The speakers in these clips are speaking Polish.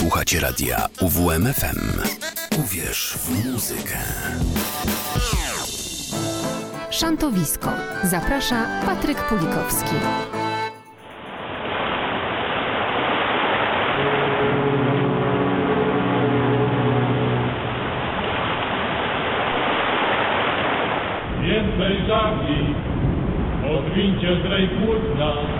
Słuchacie radia UWMFM. Uwierz w muzykę. Szantowisko. Zaprasza Patryk Pulikowski. Więcej żagli, odwincie zdrej płótna.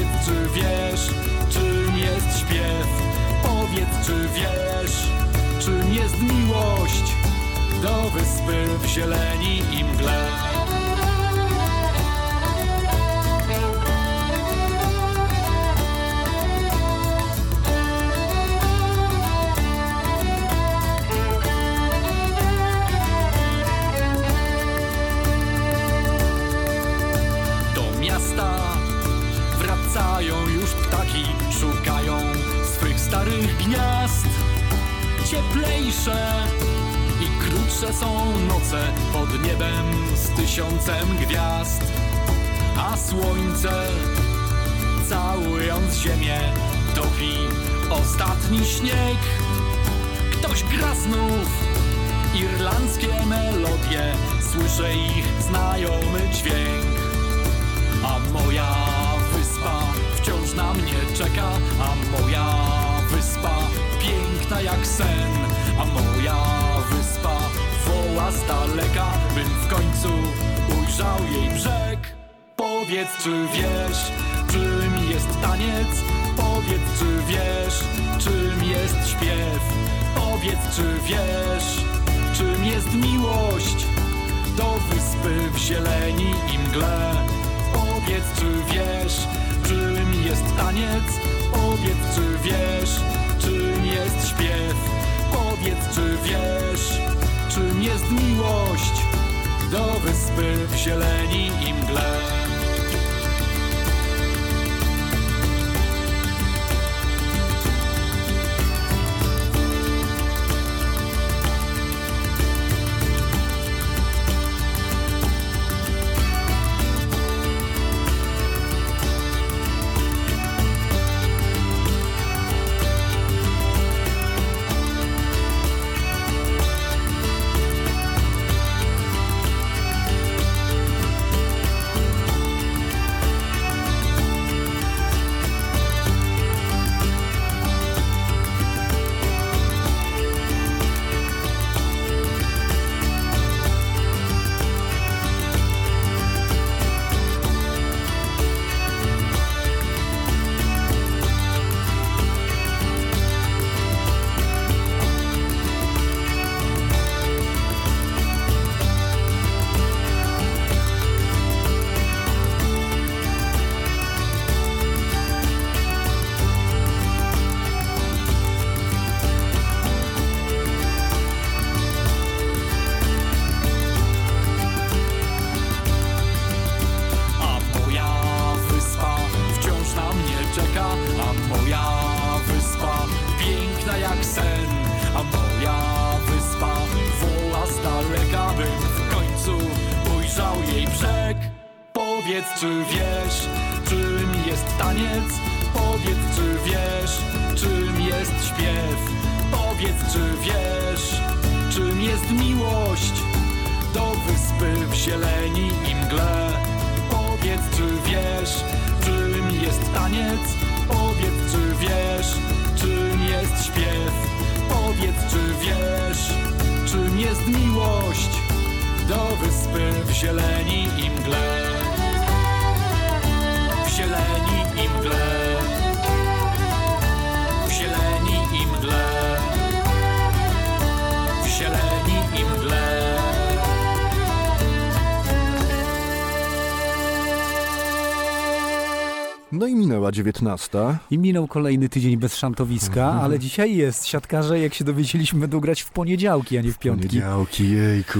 Powiedz, czy wiesz, czym jest śpiew? Powiedz, czy wiesz, czym jest miłość do wyspy w zieleni i mgle. Cieplejsze i krótsze są noce pod niebem z tysiącem gwiazd. A słońce, całując ziemię, topi ostatni śnieg. Ktoś gra znów irlandzkie melodie, słyszę ich znajomy dźwięk. A moja wyspa wciąż na mnie czeka, a moja jak sen, a moja wyspa woła z daleka, bym w końcu ujrzał jej brzeg. Powiedz, czy wiesz, czym jest taniec? Powiedz, czy wiesz, czym jest śpiew? Powiedz, czy wiesz, czym jest miłość do wyspy w zieleni i mgle? Powiedz, czy wiesz, czym jest taniec? Powiedz, czy wiesz, jest śpiew? Powiedz, czy wiesz, czym jest miłość do wyspy w zieleni i mgle? Minęła dziewiętnasta. I minął kolejny tydzień bez szantowiska, Mhm. ale dzisiaj jest. Siatkarze, jak się dowiedzieliśmy, będą grać w poniedziałki, a nie w piątki. Poniedziałki, jejku.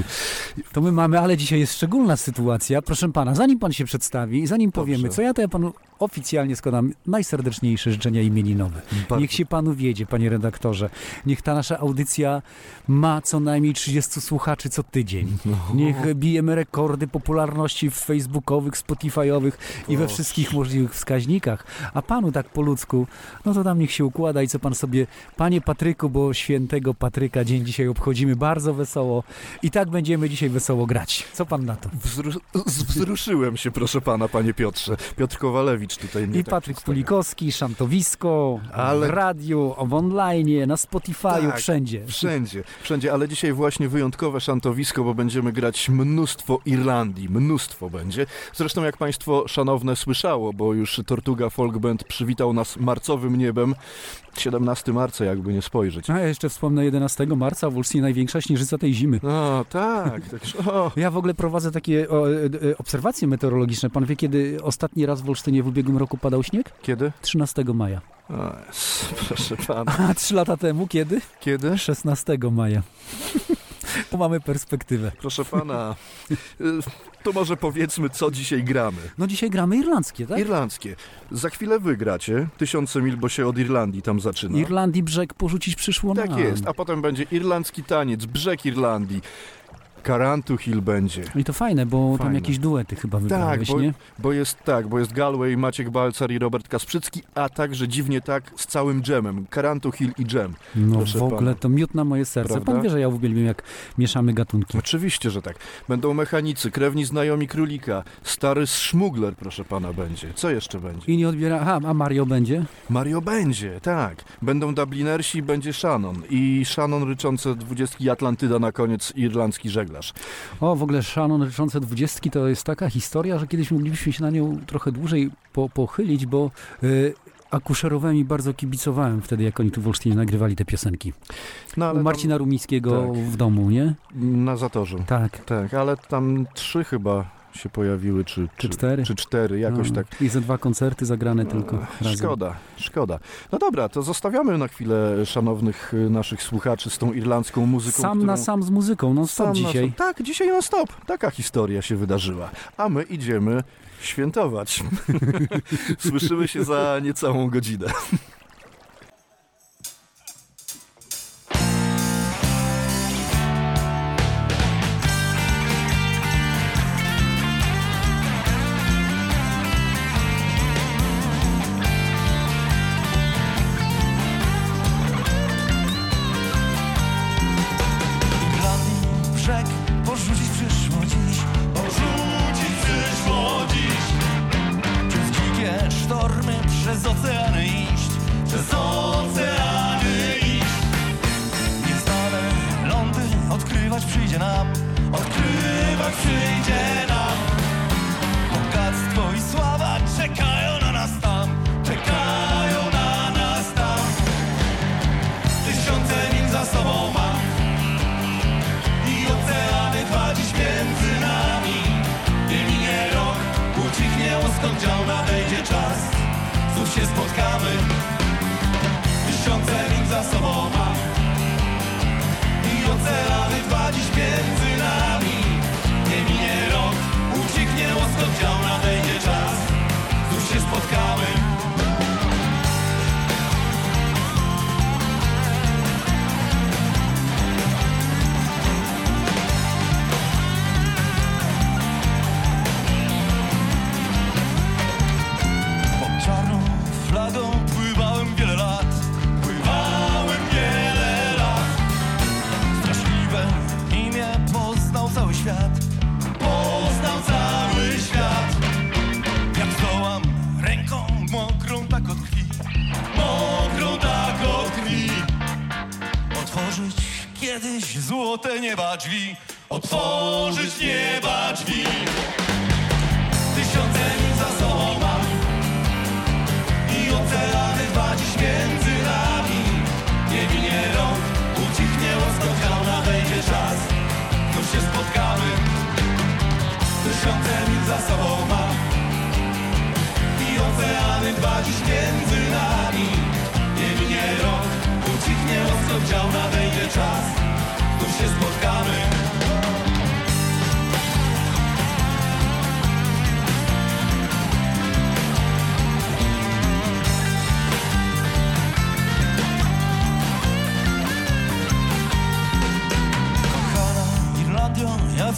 To my mamy, ale dzisiaj jest szczególna sytuacja. Proszę pana, zanim pan się przedstawi i zanim powiemy, Dobrze. co ja to ja panu oficjalnie składam najserdeczniejsze życzenia imieninowe. Bardzo. Niech się panu wiedzie, panie redaktorze. Niech ta nasza audycja ma co najmniej 30 słuchaczy co tydzień. No. Niech bijemy rekordy popularności w facebookowych, spotifyowych i we wszystkich możliwych wskaźnikach. A panu tak po ludzku, no to tam niech się układa i co pan sobie, panie Patryku, bo świętego Patryka dzień dzisiaj obchodzimy bardzo wesoło i tak będziemy dzisiaj wesoło grać. Co pan na to? Wzru- wzruszyłem się, proszę pana, panie Piotrze. Piotr Kowalewicz tutaj mnie I tak Patryk przedstawia. Pulikowski, Szantowisko, Ale- w radiu, w online, na Spotify'u, Tak, wszędzie. Wszędzie, wszędzie, ale dzisiaj właśnie wyjątkowe szantowisko, bo będziemy grać mnóstwo Irlandii, mnóstwo będzie. Zresztą jak Państwo szanowne słyszało, bo już Tortuga Folk Band przywitał nas marcowym niebem. 17 marca, jakby nie spojrzeć. A ja jeszcze wspomnę 11 marca w Olsztynie największa śnieżyca tej zimy. No tak, także, o, Ja w ogóle prowadzę takie o, e, e, obserwacje meteorologiczne. Pan wie, kiedy ostatni raz w Olsztynie w ubiegłym roku padał śnieg? kiedy? 13 maja. O, proszę pana. A trzy lata temu kiedy? Kiedy? 16 maja. Tu mamy perspektywę. Proszę pana, y, to może powiedzmy, co dzisiaj gramy. No dzisiaj gramy irlandzkie, tak? Irlandzkie. Za chwilę wygracie. Tysiące mil, bo się od Irlandii tam zaczyna. Irlandii brzeg porzucić przyszło Tak nam. jest, a potem będzie irlandzki taniec, brzeg Irlandii. Karantu Hill będzie. I to fajne, bo tam Fajne. jakieś duety chyba wybrałeś, bo, nie? bo jest tak, bo jest Galway, Maciek Balcar i Robert Kasprzycki, a także dziwnie tak z całym dżemem. Karantu Hill i dżem. No Proszę w ogóle pana. to miód na moje serce. Prawda? Pan wie, że ja uwielbiam jak mieszamy gatunki. Oczywiście, że tak. Będą mechanicy, krewni znajomi królika, stary szmugler, proszę pana, będzie. Co jeszcze będzie? I nie odbiera... Aha, a Mario będzie? Mario będzie, tak. Będą Dublinersi, będzie Shannon. I Shannon ryczące dwudziestki Atlantyda na koniec irlandzki żeglarz. O, w ogóle Shannon ryczące dwudziestki to jest taka historia, że kiedyś moglibyśmy się na nią trochę dłużej po, pochylić, bo y, akuszerowemi bardzo kibicowałem wtedy, jak oni tu w Olsztynie nagrywali te piosenki. No, U Marcina Rumińskiego tak. w domu, nie? tam, na zatorze. Tak. Tak, ale tam trzy chyba się pojawiły, czy, Czy cztery? Czy cztery, jakoś No, tak. I ze dwa koncerty zagrane tylko razem. Szkoda, szkoda. No dobra, to zostawiamy na chwilę szanownych y, naszych słuchaczy z tą irlandzką muzyką. Sam którą... na sam z muzyką, no stop Sam na dzisiaj. sam. Tak, dzisiaj non stop. Taka historia się wydarzyła. A my idziemy świętować. Słyszymy się za niecałą godzinę.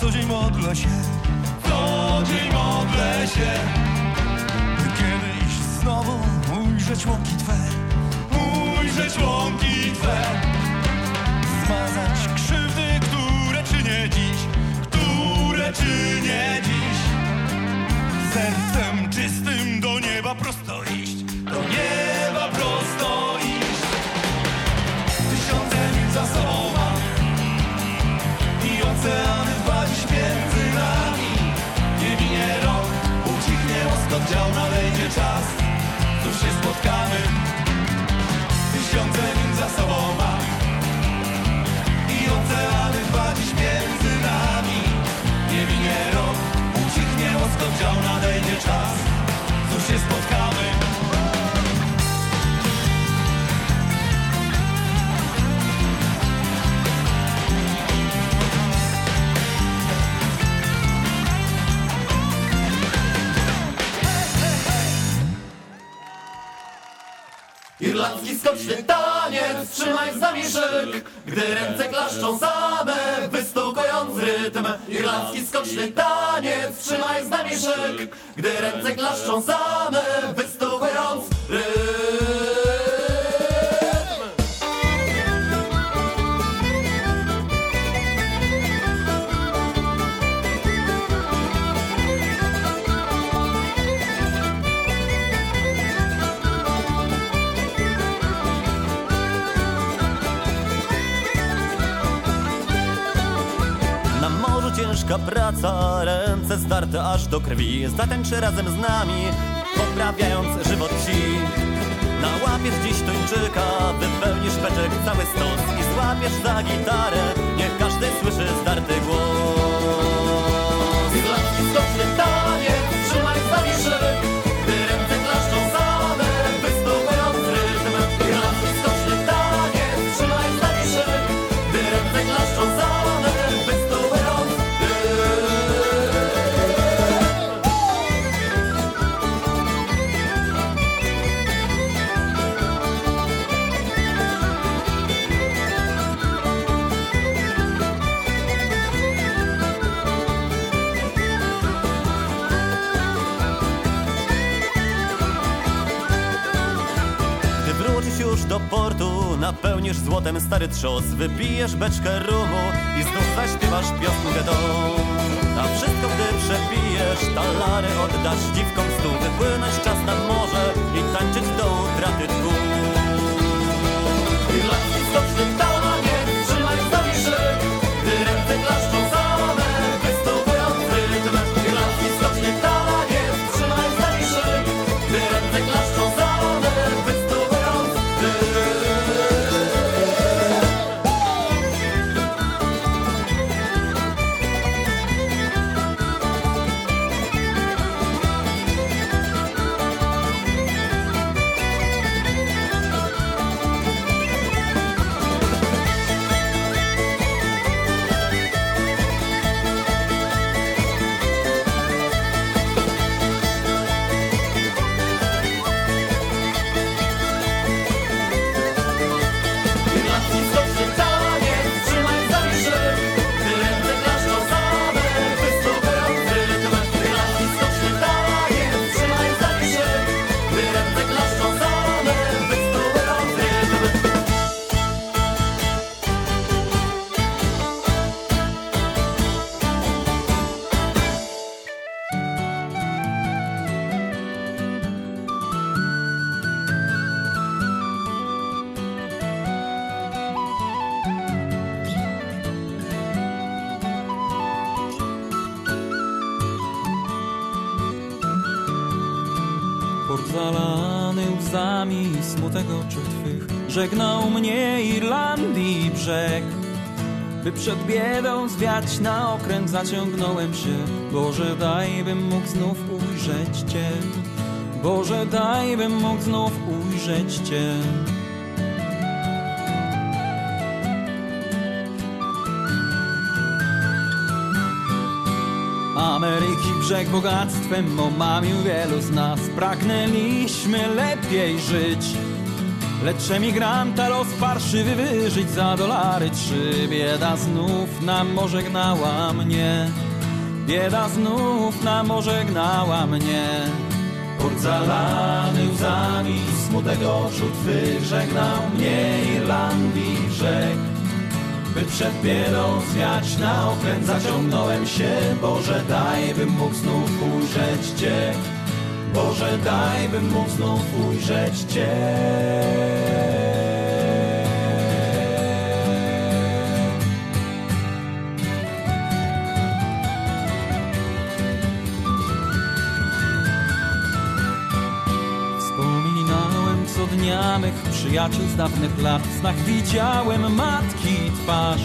co dzień modlę się. Co dzień modlę się. Kiedyś znowu ujrzeć łąki Twe. Ujrzeć łąki Twe. Zmazać krzywdy, które czynię dziś. Które czynię dziś. Sercem czystym do nieba prosto iść. Do nieba czas. Znów się spotkamy. Tysiące mil za sobą mam I oceany dwa między nami. Nie minie rok, ucichnie łoskot dział, nadejdzie czas Irlandzki skoczny taniec, trzymaj z nami szyk Gdy ręce klaszczą same, wystukując rytm. Irlandzki skoczny taniec, trzymaj z nami szyk Gdy ręce klaszczą same, wystukując rytm ciężka praca, ręce zdarte aż do krwi. Zatańczy razem z nami, poprawiając żywot wsi. Nałapiesz dziś tuńczyka, wypełnisz beczek cały stos I złapiesz za gitarę, niech każdy słyszy zdarty głos napełnisz złotem stary trzos. Wypijesz beczkę rumu i znów zaśpiewasz piosenkę tą. A wszystko gdy przepijesz, talary oddasz dziwkom stół Wypłynąć czas na morze i tańczyć do utraty tchu. Skoczny taniec, Żegnał mnie Irlandii brzeg. By przed biedą zwiać na okręt zaciągnąłem się. Boże daj bym mógł znów ujrzeć Cię. Boże daj bym mógł znów ujrzeć Cię. Ameryki brzeg bogactwem omamił wielu z nas. Pragnęliśmy lepiej żyć Lecz emigranta los parszywy wyżyć za dolary trzy. Bieda znów na morze gnała mnie. Bieda znów na morze gnała mnie. Port zalany łzami, smutek oczu twych Żegnał mnie Irlandii brzeg By przed biedą zwiać na okręt Zaciągnąłem się, Boże daj bym mógł znów ujrzeć Cię Boże daj bym znów ujrzeć Cię. Wspominałem co dnia mych przyjaciół z dawnych lat. W widziałem matki twarz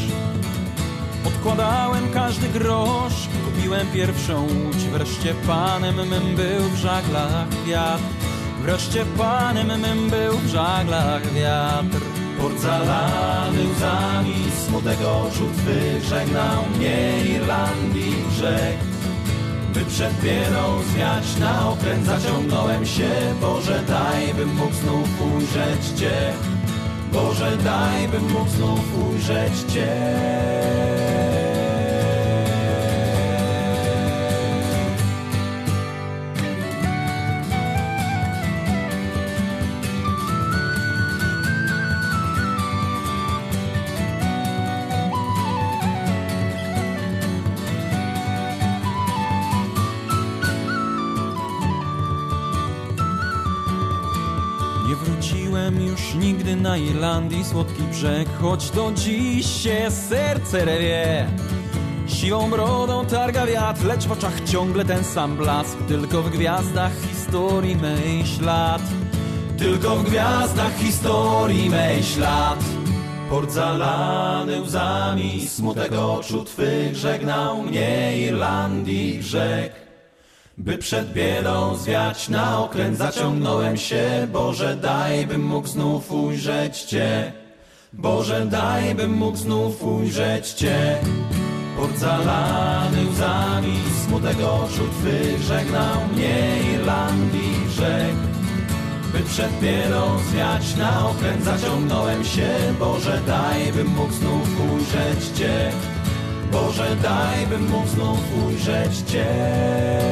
Odkładałem każdy grosz Kupiłem pierwszą łódź. Wreszcie panem mym był w żaglach wiatr. Wreszcie panem mym był w żaglach wiatr. Port zalany łzami, smutek oczu twych Żegnał mnie Irlandii brzeg. By przed biedą zwiać na okręt Zaciągnąłem się, Boże daj bym mógł znów ujrzeć Cię Boże daj bym mógł znów ujrzeć Cię już nigdy na Irlandii słodki brzeg Choć do dziś się serce rewie. Siwą brodą targa wiatr, lecz w oczach ciągle ten sam blask Tylko w gwiazdach historii mej ślad. Tylko w gwiazdach historii mej ślad. Port zalany łzami, smutek oczu twych Żegnał mnie Irlandii brzeg By przed biedą zwiać na okręt Zaciągnąłem się, Boże daj bym mógł znów ujrzeć Cię. Boże daj bym mógł znów ujrzeć Cię. Port zalany łzami, smutek oczu twych Żegnał mnie Irlandii brzeg by przed biedą zwiać na okręt Zaciągnąłem się, Boże daj bym mógł znów ujrzeć Cię. Boże daj bym mógł znów ujrzeć Cię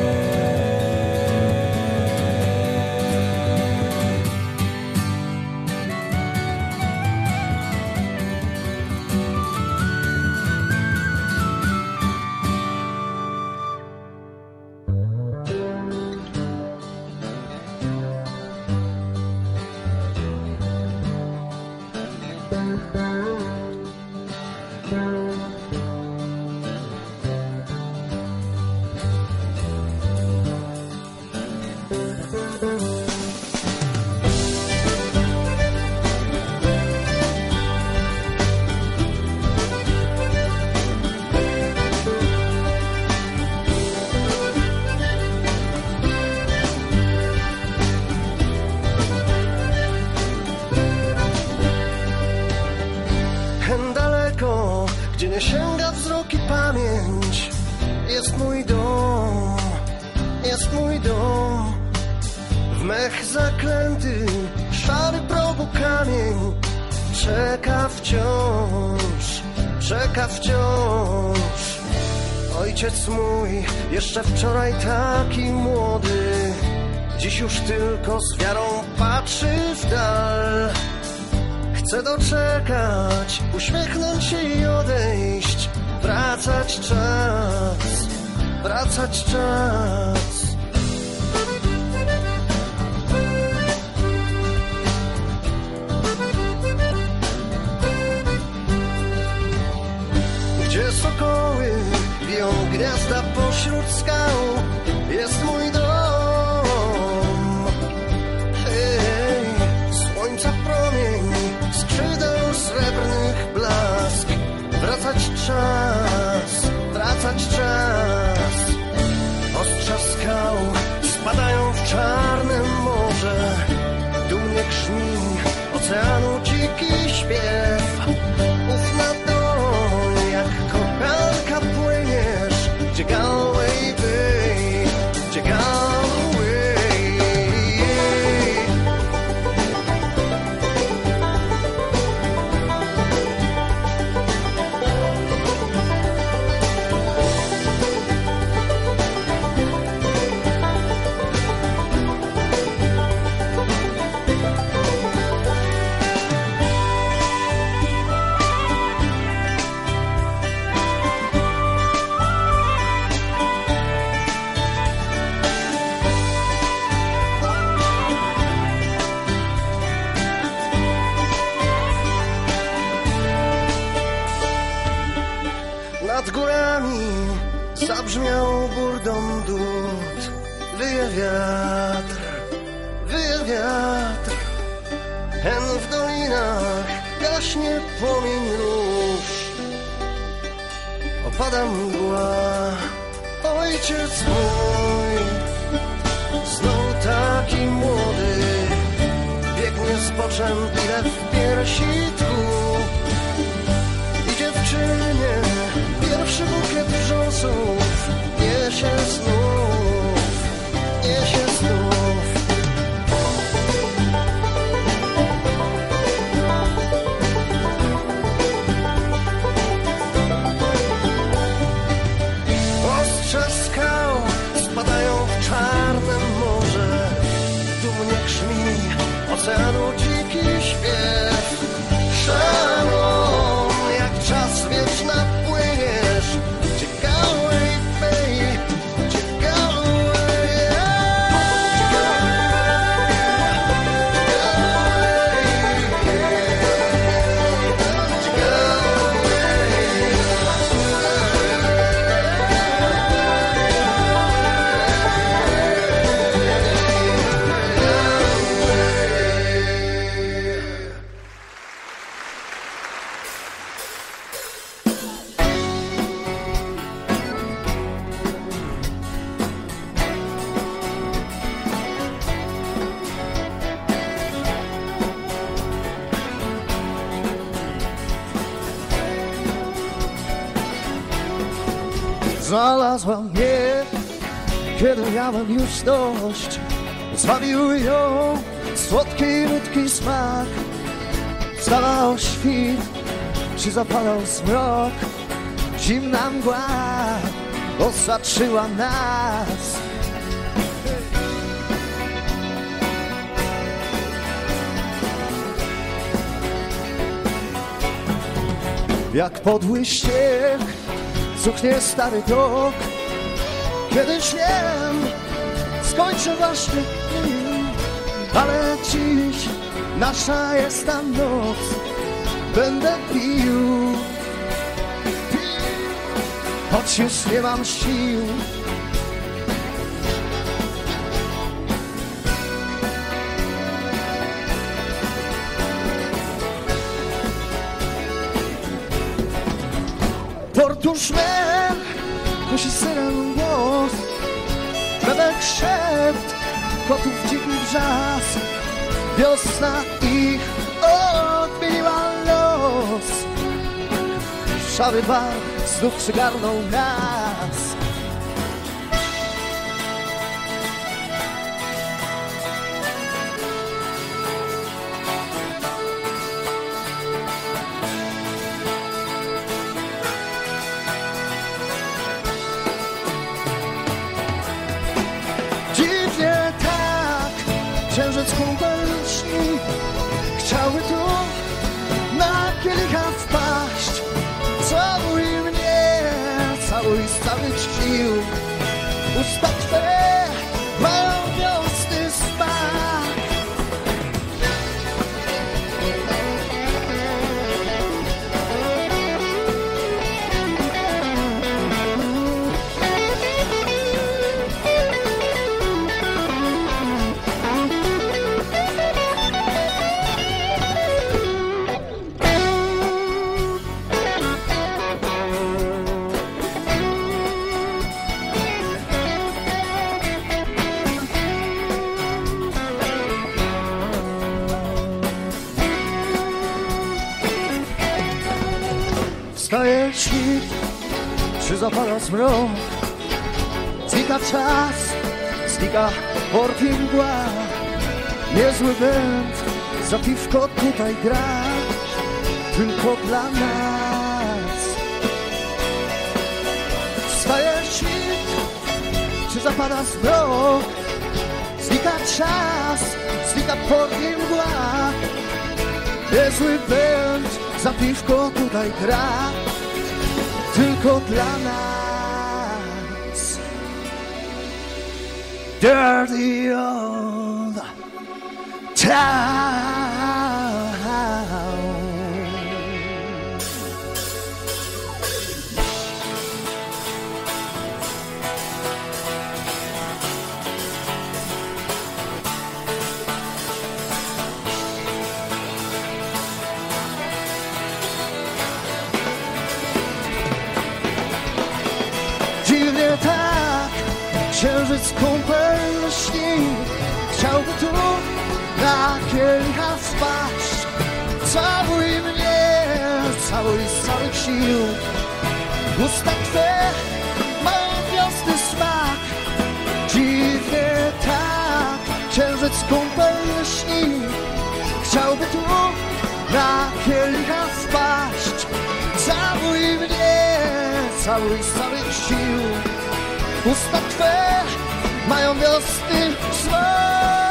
grzeczność Zbawił ją słodki ludzki smak. Stawał świt, czy zapadał zmrok? Zimna mgła osaczyła nas. Jak podły ściek, cuchnie stary dok Kiedyś wiem, skończę ważny dni Ale dziś nasza jest ta noc. Będę pił. Choć już nie mam sił Portuszmen musi synem szept Kotów dziki wrzask Wiosna ich odbiła los. Szary bar znów przygarnął nas. Znika orki mgła Niezły węd, za piwko tutaj gra Tylko dla nas. Wstaje świt, czy zapada zmrok Znika czas, znika orki mgła Niezły węd, za piwko tutaj gra Tylko dla nas Dirty old town księżyc kąpel śni Chciałby tu na kielicha spaść Całuj mnie, całuj z całych sił. Usta Twe mają wiosny smak. Dziwnie tak, księżyc kąpel śni Chciałby tu na kielicha wpaść Całuj mnie, całuj z całych sił. Usta Twe mają wiosny smak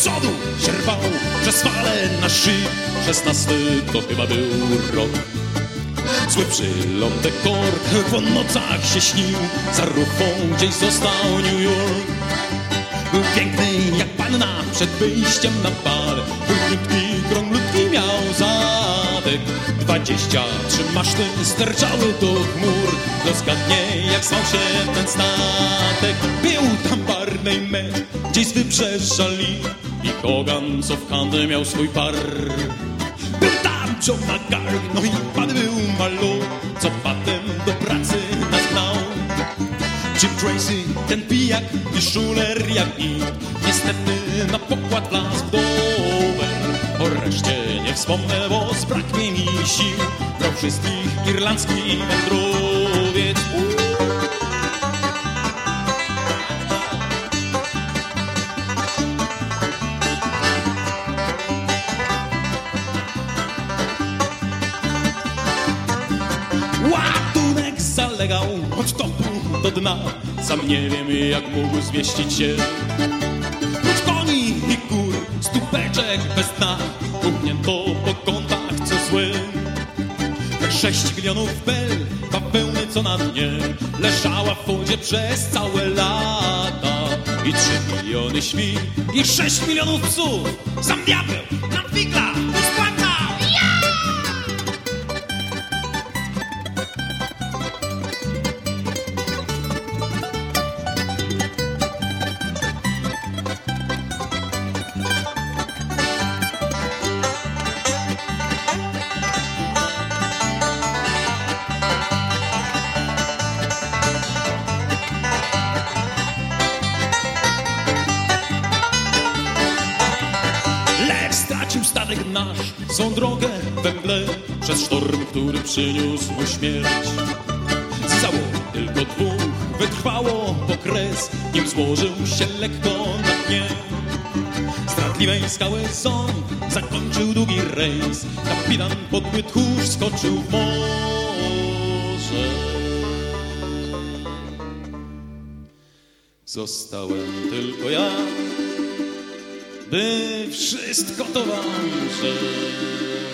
przodu Sierwał przez fale na szyb Szesnasty to chyba był rok. Zły przylądek kork po nocach się śnił Za rufą gdzieś został New York. Był piękny jak panna przed wyjściem na bal Był krótki, krąglutki miał zadek. Dwadzieścia trzy maszty sterczały do chmur zgadnij jak zwał się ten statek. Był tam Barney Mac, gdzieś z wybrzeża Lee I Hogan, co w handle miał swój par. Był tam John McGarg, no i pan był Marlowe Co potem do pracy nas gnał Jim Tracy, ten pijak i szuler jak nikt Niestety na pokład w Dover O reszcie nie wspomnę, bo zbraknie mi sił Brał wszystkich irlandzki wędrowiec od topu do dna. Sam nie wiem jak mógł zmieścić się. Prócz koni i kur, stupeczek bez dna. Puchnięto po kątach co złe Sześć milionów bel, bawełny co na dnie Leżała w wodzie przez całe lata. I trzy miliony świn i sześć milionów psów. Sam diabeł nam figla Przez sztorm, który przyniósł mu śmierć. Z tylko dwóch wytrwało po kres Nim złożył się lekko na dnie. Zdradliwej skały ząb zakończył długi rejs. Kapitan podły tchórz skoczył w morze. Zostałem tylko ja by wszystko towarzyszyć. Raz, dwa,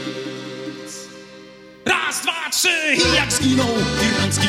trzy i jak zginął irlandzki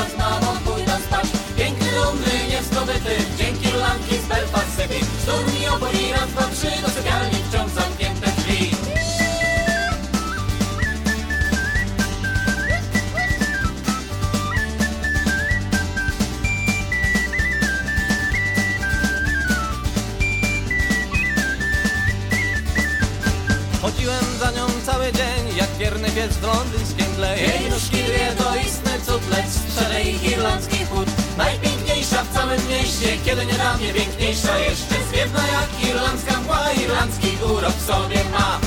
oboi raz, dwa, trzy Do sypialni wciąż zamknięte drzwi. Chodziłem za nią cały dzień, jak wierny pies w londyńskim mgle. Jej nóżki dwie to istny strzelę ich irlandzki chód. Najpiękniejsza w całym mieście Kiedy nie dla mnie piękniejsza Jeszcze Irlandzki urok w sobie ma.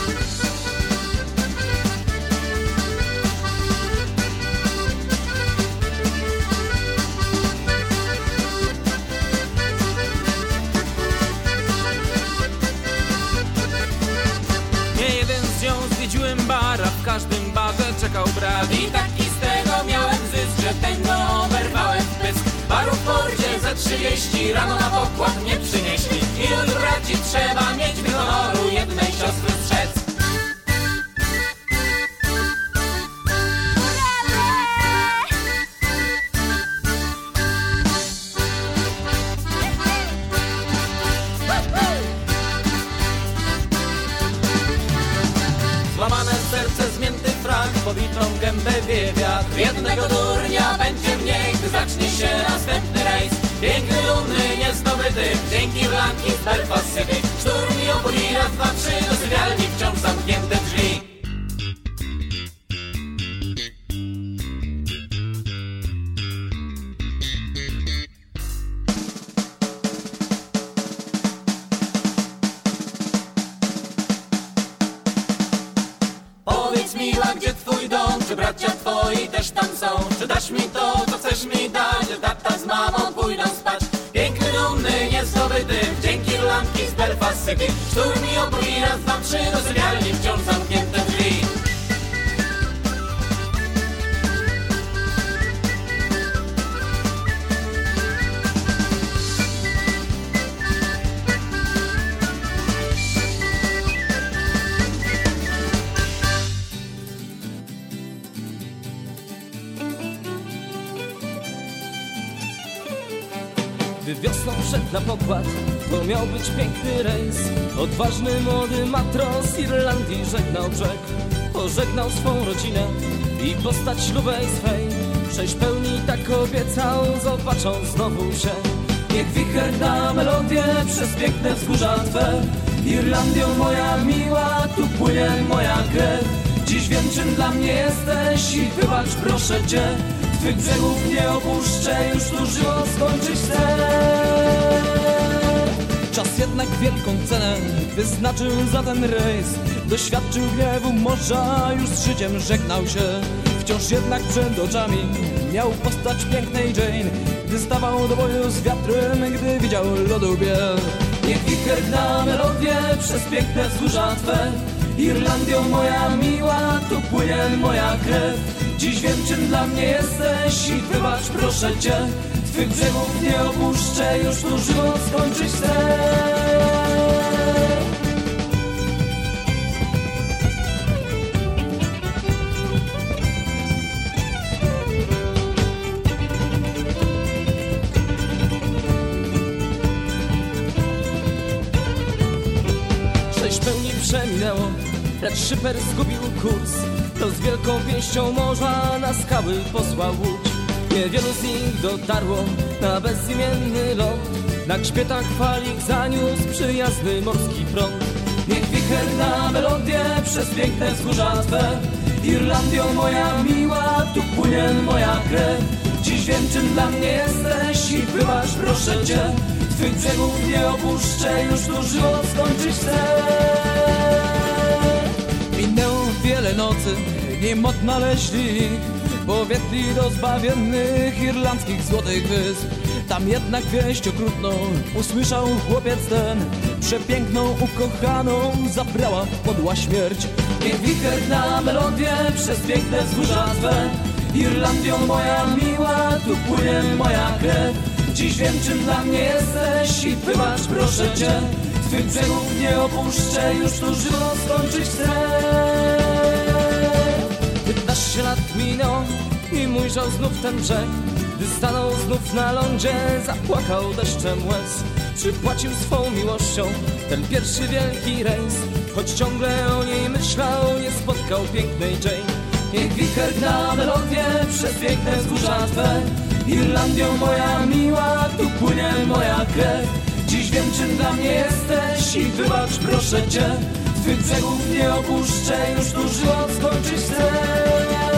Nie jeden z nią zwiedziłem bara, w każdym barze czekał brat. I taki z tego miałem zysk, że tego oberwałem pysk. Baru w porcie za 30 rano na pokład mnie przynieśli. I od braci trzeba mieć gębę wie wiatr. Jednego durnia będzie mniej, gdy zacznie się następny rejs. Piękny, dumny, niezdobyty, dzięki Irlandki z Belfast City. Szturm i opór i raz, dwa, trzy, do sypialni wciąż zamknięte drzwi bracia twoi też tam są? Czy dasz mi to, co chcesz mi dać? Tata z mamą pójdą spać Piękny, dumny, niezdobyty Dzięki Irlandki z Belfast City Szturm i opór i raz, dwa, trzy Do sypialni wciąż zamknięte na pokład, to miał być piękny rejs. Odważny młody matros Irlandii żegnał brzeg Pożegnał swą rodzinę i postać ślubej swej. Sześć pełni tak obiecał, zobaczą znowu się. Niech wicher da melodię przez piękne wzgórza Twe. Irlandią moja miła, tu płynie moja krew. Dziś wiem czym dla mnie jesteś i wybacz proszę Cię Twych brzegów nie opuszczę, już tu żywot skończyć chcę. Czas jednak wielką cenę wyznaczył za ten rejs. Doświadczył gniewu morza, już z życiem żegnał się. Wciąż jednak przed oczami miał postać pięknej Jane. Gdy stawał do boju z wiatrem, gdy widział lodu biel. Niech wicher gna melodię przez piękne wzgórza Twe. Irlandią moja miła, tu płynie moja krew Dziś wiem czym dla mnie jesteś i wybacz proszę Cię. Twych brzegów nie opuszczę, już tu żywot skończyć chcę. Sześć pełni przeminęło, lecz szyper zgubił kurs. To z wielką pięścią morza na skały posłał łódź. Niewielu z nich dotarło na bezimienny ląd Na grzbietach falik zaniósł przyjazny morski prąd. Niech wicher na melodię przez piękne wzgórza Twe. Irlandio moja miła, tu płynie moja krew. Dziś wiem czym dla mnie jesteś i wybacz proszę Cię. Twych brzegów nie opuszczę, już tu skończyć chcę wiele nocy, nim odnaleźli Powiedli do zbawiennych irlandzkich złotych wysp. Tam jednak wieść okrutną usłyszał chłopiec ten Przepiękną, ukochaną zabrała podła śmierć. Niech wicher na melodię przez piękne wzgórza Twe. Irlandio moja miła, tu płynie moja krew. Dziś wiem czym dla mnie jesteś i wybacz proszę Cię. Twych brzegów nie opuszczę, już tu żywot skończyć chcę 15 lat i mój żał znów ten brzeg. Gdy stanął znów na lądzie, zapłakał deszczem łez. Przypłacił swą miłością ten pierwszy wielki rejs. Choć ciągle o niej myślał, nie spotkał pięknej Jane. Niech wicher na melodię przez piękne wzgórza Twe. Irlandio moja miła, tu płynie moja krew. Dziś wiem czym dla mnie jesteś i wybacz proszę Cię Twych brzegów nie opuszczę, już tu żywot skończyć chcę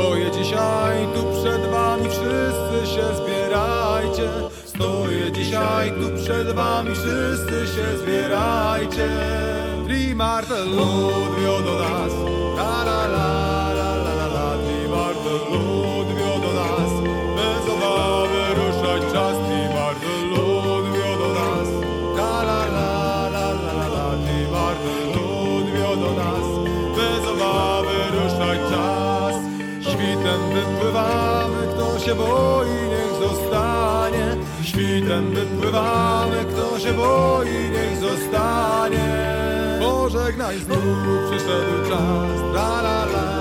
Stoję dzisiaj tu przed wami, wszyscy się zbierajcie. Stoję dzisiaj tu przed wami, wszyscy się zbierajcie. Tri Martel odwiódł do. się boi, niech zostanie. Świtem wypływamy, kto się boi, niech zostanie. Pożegnaj znów, przyszedł czas, la la la.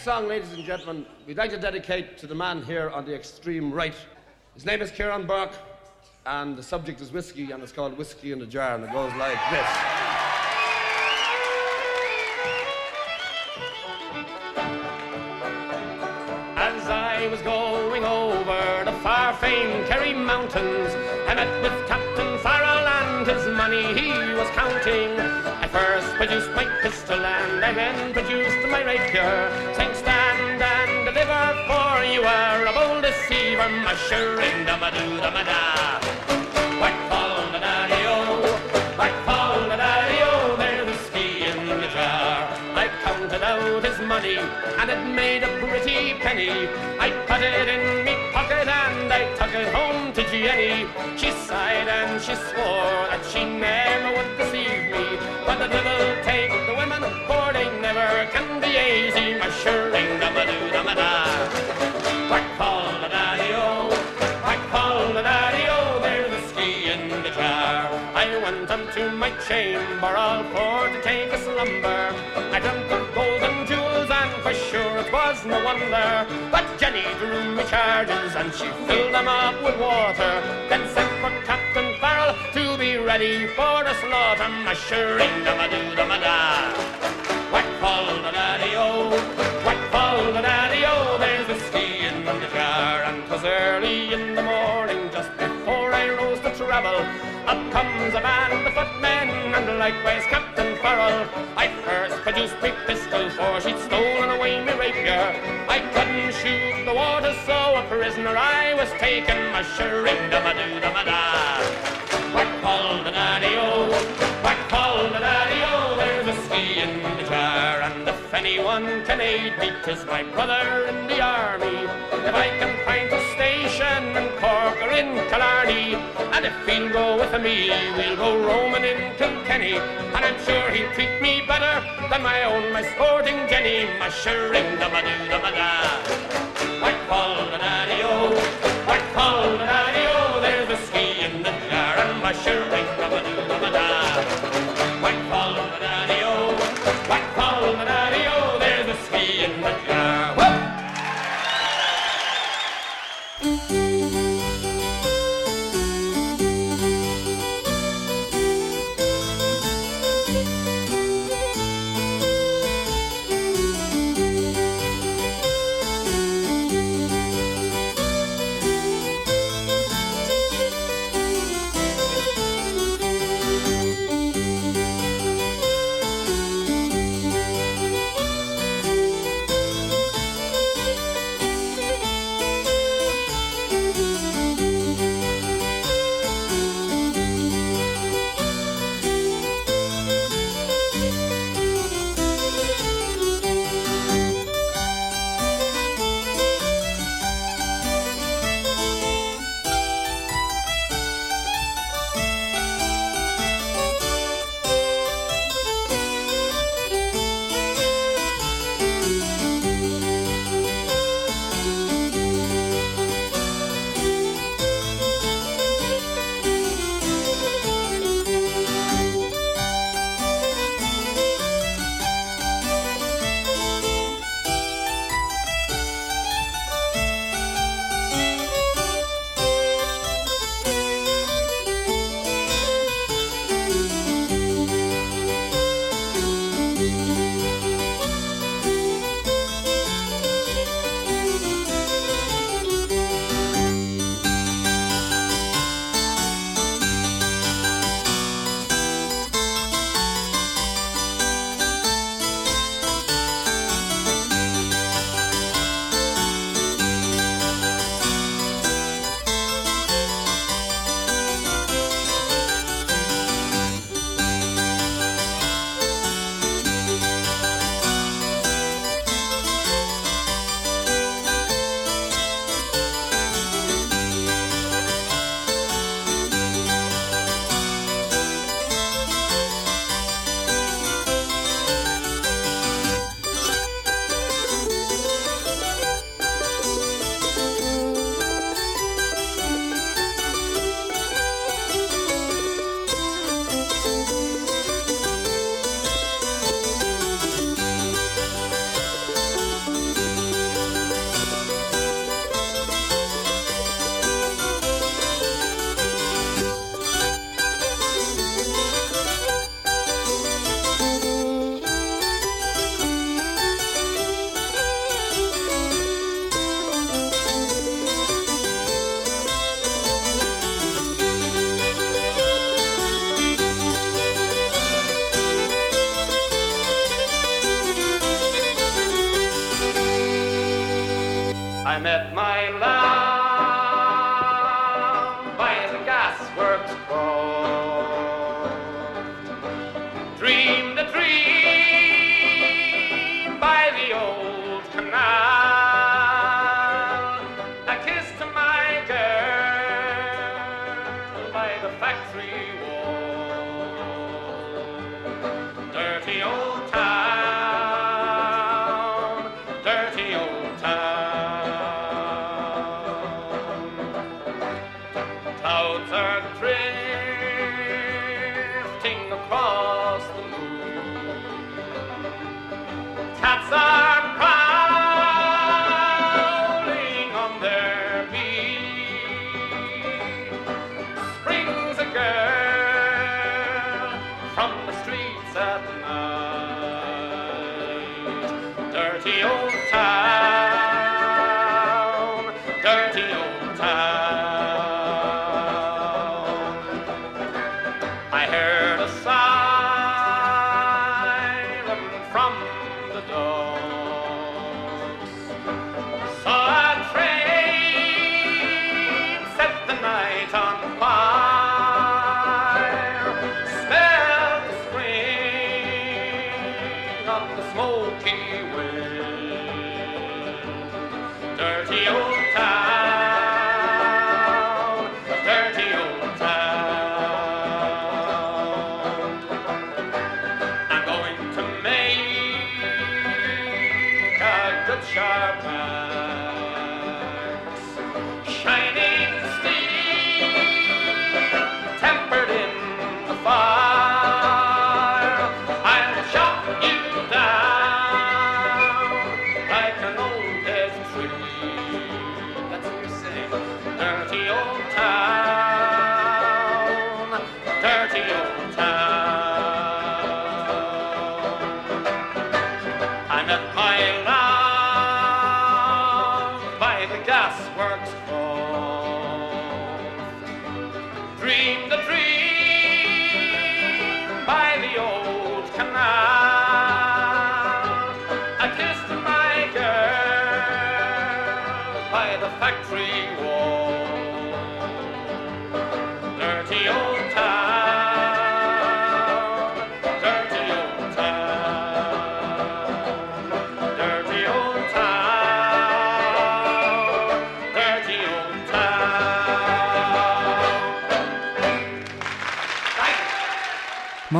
song, ladies and gentlemen, we'd like to dedicate to the man here on the extreme right. His name is Kieran Burke, and the subject is whiskey, and it's called Whiskey in a Jar, and it goes like this. As I was going over the far famed Kerry Mountains. I met with Captain Farrell and his money he produced my pistol and I then produced my rapier. Saying stand and deliver for you are a bold deceiver, mushering dum-a-doo dum-a-da. Whack fall the daddy-o, whack fall the daddy-o, there's whiskey in the jar. I counted out his money and it made a pretty penny. I put it in me pocket and I took it home to Jenny. She sighed and she swore that she never would deceive the devil take the women, they never can be easy. Mushering dum-a-doo dum-a-da. Whack fall the daddy-o, whack fall the daddy-o, there's whiskey in the jar. I went unto my chamber all for to take a slumber. I dreamt of golden jewels and for sure it was no wonder. But Jenny drew me charges and she filled them up with water. Then sent for Captain to be ready for the slaughter. Mushering dum-a-doo dum-a-da. Whack fall the daddy-o, whack fall the daddy-o, there's whiskey in the jar. And 'twas early in the morning, just before I rose to travel. Up comes a band of footmen, and likewise Captain Farrell. I first produced my pistol, for she'd stolen away my rapier. I couldn't shoot the water, so a prisoner I was taken, mushering dum-a-doo dum-a-da. Whack fall the daddy-o, whack fall the daddy-o, there's whiskey in the jar. And if anyone can aid me, 'tis my brother in the army. If I can find a station in Cork or in Killarney, and if he'll go with me, we'll go roaming in Kilkenny. And I'm sure he'll treat me better than my own, my sporting Jenny, mushering dum-a-doo dum-a-da. Whack fall the daddy-o, whack fall the daddy-o, there's whiskey in the mushroom. Met my love by the gasworks croft. Dreamed a dream by the old canal. A kiss to my girl by the factory wall.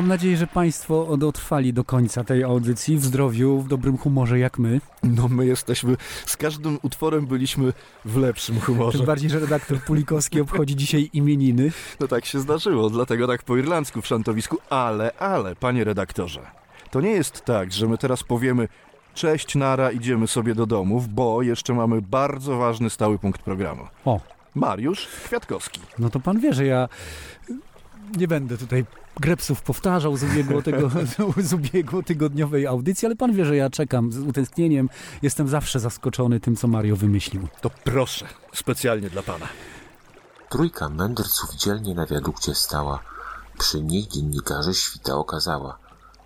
Mam nadzieję, że Państwo dotrwali do końca tej audycji w zdrowiu, w dobrym humorze jak my. No my jesteśmy, z każdym utworem byliśmy w lepszym humorze. Tym bardziej, że redaktor Pulikowski obchodzi dzisiaj imieniny. No tak się zdarzyło, dlatego tak po irlandzku w szantowisku, ale, ale, panie redaktorze, to nie jest tak, że my teraz powiemy cześć, nara, idziemy sobie do domów, bo jeszcze mamy bardzo ważny stały punkt programu. O. Mariusz Kwiatkowski. No to pan wie, że ja nie będę tutaj grepsów powtarzał z, ubiegłotego, z ubiegłotygodniowej audycji, ale pan wie, że ja czekam z utęsknieniem. Jestem zawsze zaskoczony tym, co Mario wymyślił. To proszę, specjalnie dla pana. Trójka mędrców dzielnie na wiadukcie stała. Przy nich dziennikarze świta okazała.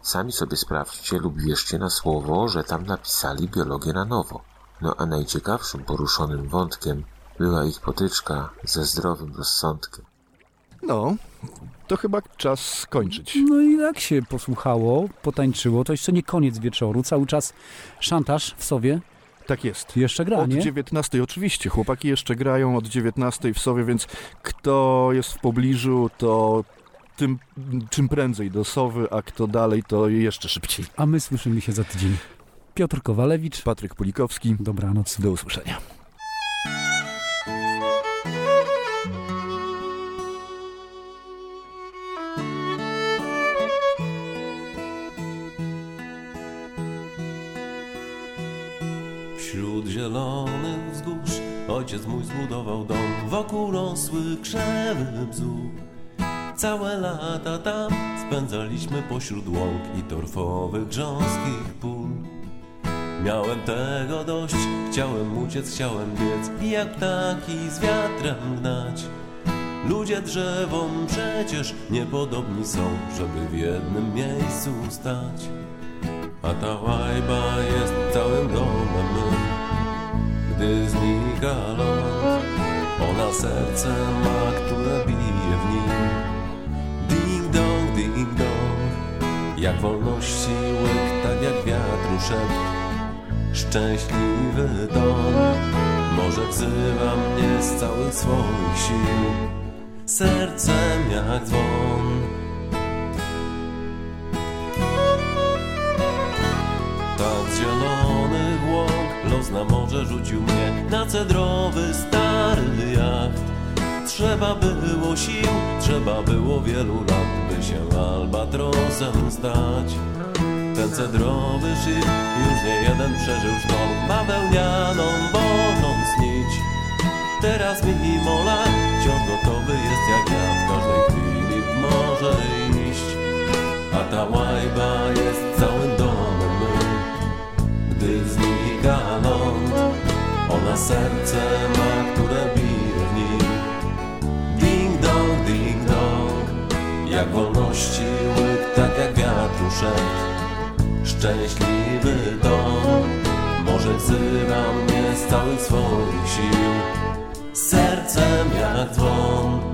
Sami sobie sprawdźcie lub wierzcie na słowo, że tam napisali biologię na nowo. No a najciekawszym poruszonym wątkiem była ich potyczka ze zdrowym rozsądkiem. No, to chyba czas skończyć. No i jak się posłuchało, potańczyło, to jeszcze nie koniec wieczoru. Cały czas szantaż w Sowie. Tak jest. Jeszcze gra, Od nie? 19, oczywiście. Chłopaki jeszcze grają od 19 w Sowie, więc kto jest w pobliżu, to tym, czym prędzej do Sowy, a kto dalej, to jeszcze szybciej. A my słyszymy się za tydzień. Piotr Kowalewicz. Patryk Pulikowski. Dobranoc. Do usłyszenia. Ojciec mój zbudował dom. Wokół rosły krzewy bzór Całe lata tam spędzaliśmy pośród łąk i torfowych grząskich pól. Miałem tego dość, chciałem uciec, chciałem biec I jak ptaki z wiatrem gnać. Ludzie drzewom przecież niepodobni są, żeby w jednym miejscu stać. A ta łajba jest całym domem Gdy znika ląd. Ona serce ma, które bije w nim. Ding dong, ding dong, jak wolności łyk, tak jak wiatru szept. Szczęśliwy dom, może wzywa mnie z całych swoich sił. Sercem jak dzwon. Na morze rzucił mnie na cedrowy stary jacht. Trzeba było sił, trzeba było wielu lat, by się albatrosem stać. Ten cedrowy szyb już nie jeden przeżył sztorm, bawełnianą boląc nić. Teraz mimo lat wciąż gotowy jest jak ja w każdej chwili w morze iść. A ta łajba jest całym domem Serce ma, które bije w nim. Ding dong, ding dong, jak wolności łyk, tak jak wiatru szept. Szczęśliwy dom, może wzywa mnie z całych swoich sił. Sercem jak dzwon.